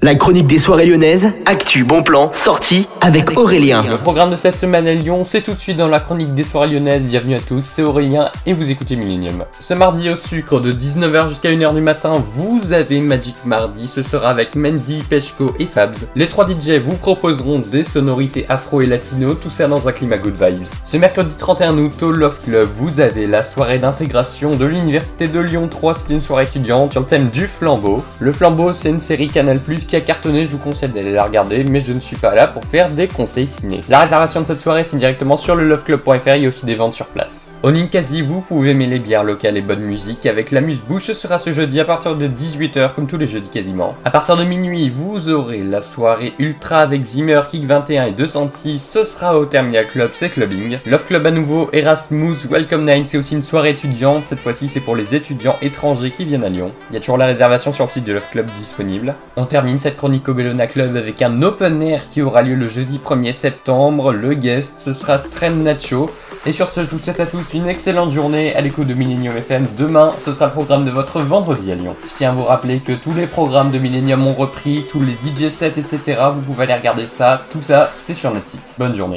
La chronique des soirées lyonnaises, actu, bon plan, sortie avec Aurélien. Le programme de cette semaine à Lyon, c'est tout de suite dans la chronique des soirées lyonnaises. Bienvenue à tous, c'est Aurélien et vous écoutez Millennium. Ce mardi au sucre de 19h jusqu'à 1h du matin, vous avez Magic Mardi. Ce sera avec Mendy, Peshko et Fabs. Les trois DJ vous proposeront des sonorités afro et latino, tout ça dans un climat good vibes. Ce mercredi 31 août au Love Club, vous avez la soirée d'intégration de l'Université de Lyon 3. C'est une soirée étudiante sur le thème du flambeau. Le flambeau, c'est une série Canal Plus qui a cartonné, je vous conseille d'aller la regarder, mais je ne suis pas là pour faire des conseils ciné. La réservation de cette soirée, c'est directement sur le loveclub.fr, il y a aussi des ventes sur place. Au Ninkasi, vous pouvez mêler bière locale et bonne musique avec l'amuse-bouche, ce sera ce jeudi à partir de 18h, comme tous les jeudis quasiment. À partir de minuit, vous aurez la soirée Ultra avec Zimmer, Kick 21 et 200 ce sera au Terminal Club, c'est clubbing. Love Club à nouveau, Erasmus, Welcome Night, c'est aussi une soirée étudiante, cette fois-ci c'est pour les étudiants étrangers qui viennent à Lyon. Il y a toujours la réservation sur le site de Love Club disponible. On cette chronique au Bellona Club avec un open air qui aura lieu le jeudi 1er septembre. Le guest, ce sera Stren Nacho. Et sur ce, je vous souhaite à tous une excellente journée à l'écoute de Millennium FM. Demain, ce sera le programme de votre vendredi à Lyon. Je tiens à vous rappeler que tous les programmes de Millennium ont repris, tous les DJ sets, etc. Vous pouvez aller regarder ça. Tout ça, c'est sur notre site. Bonne journée.